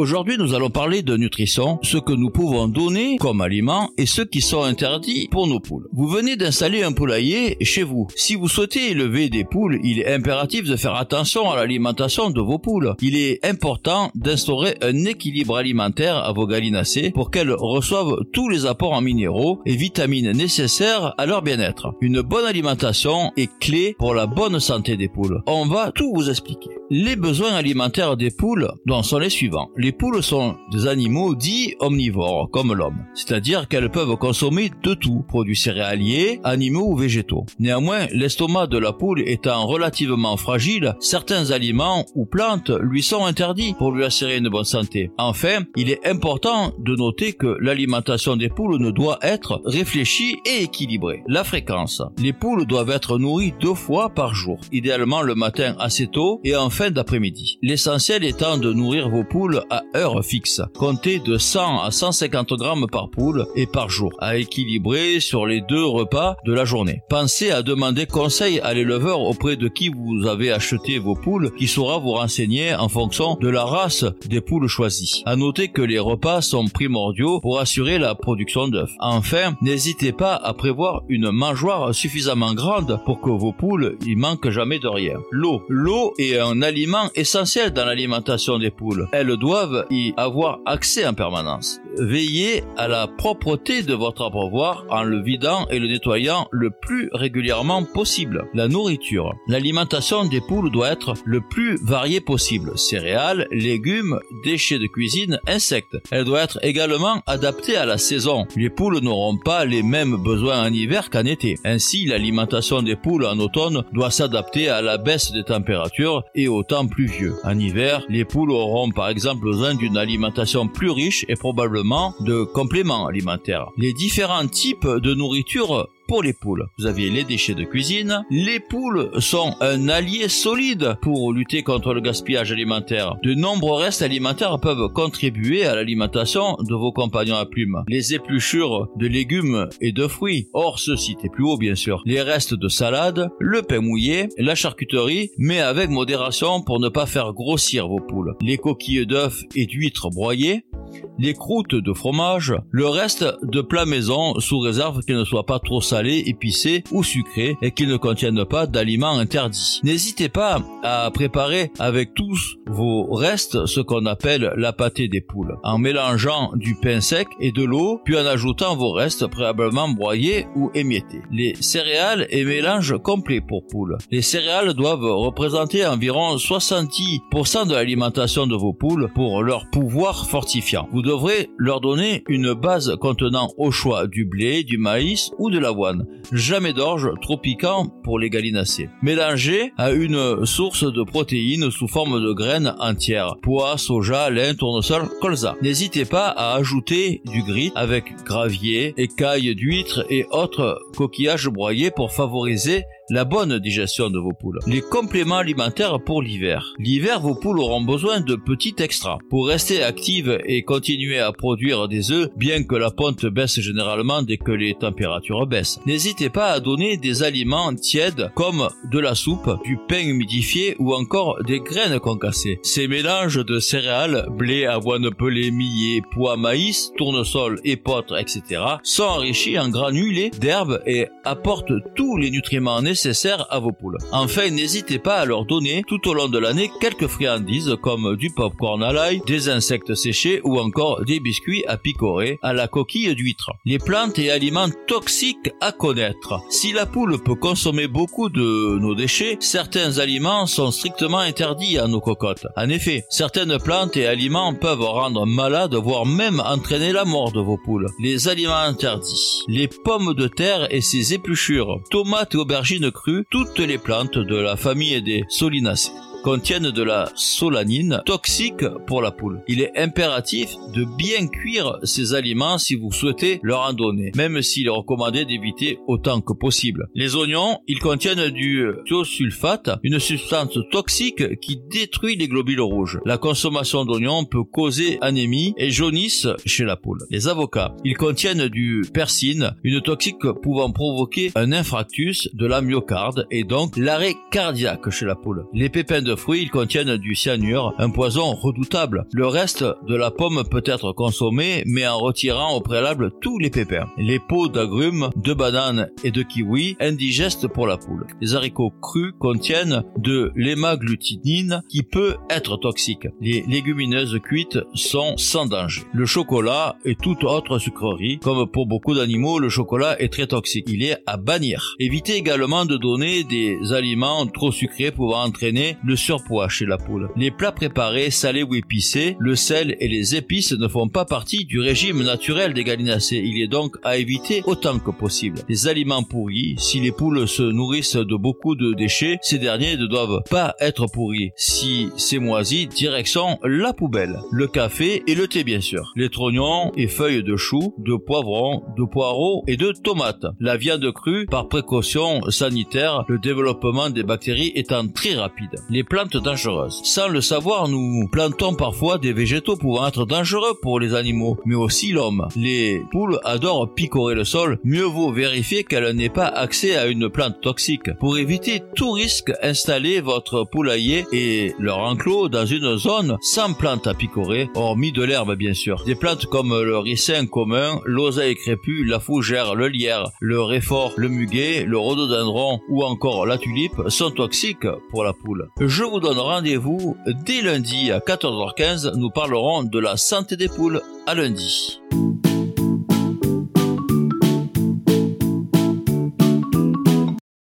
Aujourd'hui, nous allons parler de nutrition, ce que nous pouvons donner comme aliments et ceux qui sont interdits pour nos poules. Vous venez d'installer un poulailler chez vous. Si vous souhaitez élever des poules, il est impératif de faire attention à l'alimentation de vos poules. Il est important d'instaurer un équilibre alimentaire à vos gallinacées pour qu'elles reçoivent tous les apports en minéraux et vitamines nécessaires à leur bien-être. Une bonne alimentation est clé pour la bonne santé des poules. On va tout vous expliquer. Les besoins alimentaires des poules sont les suivants. Les poules sont des animaux dits omnivores, comme l'homme, c'est-à-dire qu'elles peuvent consommer de tout, produits céréaliers, animaux ou végétaux. Néanmoins, l'estomac de la poule étant relativement fragile, certains aliments ou plantes lui sont interdits pour lui assurer une bonne santé. Enfin, il est important de noter que l'alimentation des poules ne doit être réfléchie et équilibrée. La fréquence. Les poules doivent être nourries deux fois par jour, idéalement le matin assez tôt et en d'après-midi. L'essentiel étant de nourrir vos poules à heure fixe. Comptez de 100 à 150 grammes par poule et par jour, à équilibrer sur les deux repas de la journée. Pensez à demander conseil à l'éleveur auprès de qui vous avez acheté vos poules, qui saura vous renseigner en fonction de la race des poules choisies. À noter que les repas sont primordiaux pour assurer la production d'œufs. Enfin, n'hésitez pas à prévoir une mangeoire suffisamment grande pour que vos poules y manquent jamais de rien. L'eau. L'eau est un aliment essentiel dans l'alimentation des poules. Elles doivent y avoir accès en permanence. Veillez à la propreté de votre abreuvoir en le vidant et le nettoyant le plus régulièrement possible. La nourriture. L'alimentation des poules doit être le plus variée possible. Céréales, légumes, déchets de cuisine, insectes. Elle doit être également adaptée à la saison. Les poules n'auront pas les mêmes besoins en hiver qu'en été. Ainsi, l'alimentation des poules en automne doit s'adapter à la baisse des températures et au temps pluvieux. En hiver, les poules auront par exemple besoin d'une alimentation plus riche et probablement de compléments alimentaires. Les différents types de nourriture pour les poules. Vous aviez les déchets de cuisine. Les poules sont un allié solide pour lutter contre le gaspillage alimentaire. De nombreux restes alimentaires peuvent contribuer à l'alimentation de vos compagnons à plumes. Les épluchures de légumes et de fruits, hors ceux cités plus haut bien sûr. Les restes de salade, le pain mouillé, la charcuterie, mais avec modération pour ne pas faire grossir vos poules. Les coquilles d'œufs et d'huîtres broyées, les croûtes de fromage, le reste de plats maison sous réserve qu'ils ne soient pas trop salés, épicés ou sucrés et qu'ils ne contiennent pas d'aliments interdits. N'hésitez pas à préparer avec tous vos restes ce qu'on appelle la pâtée des poules, en mélangeant du pain sec et de l'eau, puis en ajoutant vos restes préalablement broyés ou émiettés. Les céréales et mélanges complets pour poules. Les céréales doivent représenter environ 70% de l'alimentation de vos poules pour leur pouvoir fortifiant. Devrez leur donner une base contenant au choix du blé, du maïs ou de l'avoine. Jamais d'orge trop piquant pour les gallinacées. Mélangez à une source de protéines sous forme de graines entières. Pois, soja, lin, tournesol, colza. N'hésitez pas à ajouter du gris avec gravier, écailles d'huîtres et autres coquillages broyés pour favoriser la bonne digestion de vos poules. Les compléments alimentaires pour l'hiver. L'hiver, vos poules auront besoin de petits extras pour rester actives et continuer à produire des œufs, bien que la ponte baisse généralement dès que les températures baissent. N'hésitez pas à donner des aliments tièdes comme de la soupe, du pain humidifié ou encore des graines concassées. Ces mélanges de céréales, blé, avoine pelée, millet, pois, maïs, tournesol, épeautre, etc. sont enrichis en granulés d'herbes et apportent tous les nutriments nécessaires nécessaires à vos poules. Enfin, n'hésitez pas à leur donner tout au long de l'année quelques friandises comme du popcorn à l'ail, des insectes séchés ou encore des biscuits à picorer à la coquille d'huître. Les plantes et aliments toxiques à connaître. Si la poule peut consommer beaucoup de nos déchets, certains aliments sont strictement interdits à nos cocottes. En effet, certaines plantes et aliments peuvent rendre malades, voire même entraîner la mort de vos poules. Les aliments interdits. Les pommes de terre et ses épluchures. Tomates et aubergines toutes les plantes de la famille des solinacées. Contiennent de la solanine, toxique pour la poule. Il est impératif de bien cuire ces aliments si vous souhaitez leur en donner, même s'il est recommandé d'éviter autant que possible. Les oignons, ils contiennent du thiosulfate, une substance toxique qui détruit les globules rouges. La consommation d'oignons peut causer anémie et jaunisse chez la poule. Les avocats, ils contiennent du persine, une toxique pouvant provoquer un infarctus de la myocarde et donc l'arrêt cardiaque chez la poule. Les pépins de fruits, ils contiennent du cyanure, un poison redoutable. Le reste de la pomme peut être consommé, mais en retirant au préalable tous les pépins. Les peaux d'agrumes, de bananes et de kiwi, indigestes pour la poule. Les haricots crus contiennent de l'hémagglutidine qui peut être toxique. Les légumineuses cuites sont sans danger. Le chocolat et toute autre sucrerie, comme pour beaucoup d'animaux, le chocolat est très toxique. Il est à bannir. Évitez également de donner des aliments trop sucrés pouvant entraîner le surpoids chez la poule. Les plats préparés, salés ou épicés, le sel et les épices ne font pas partie du régime naturel des gallinacés. Il est donc à éviter autant que possible. Les aliments pourris, si les poules se nourrissent de beaucoup de déchets, ces derniers ne doivent pas être pourris. Si c'est moisi, direction la poubelle. Le café et le thé bien sûr. Les trognons et feuilles de chou, de poivrons, de poireaux et de tomates. La viande crue, par précaution sanitaire, le développement des bactéries étant très rapide. Plantes dangereuses. Sans le savoir, nous plantons parfois des végétaux pouvant être dangereux pour les animaux, mais aussi l'homme. Les poules adorent picorer le sol. Mieux vaut vérifier qu'elle n'ait pas accès à une plante toxique. Pour éviter tout risque, installez votre poulailler et leur enclos dans une zone sans plantes à picorer, hormis de l'herbe bien sûr. Des plantes comme le ricin commun, l'oseille crépue, la fougère, le lierre, le réfort, le muguet, le rhododendron ou encore la tulipe sont toxiques pour la poule. Je vous donne rendez-vous dès lundi à 14h15. Nous parlerons de la santé des poules. À lundi.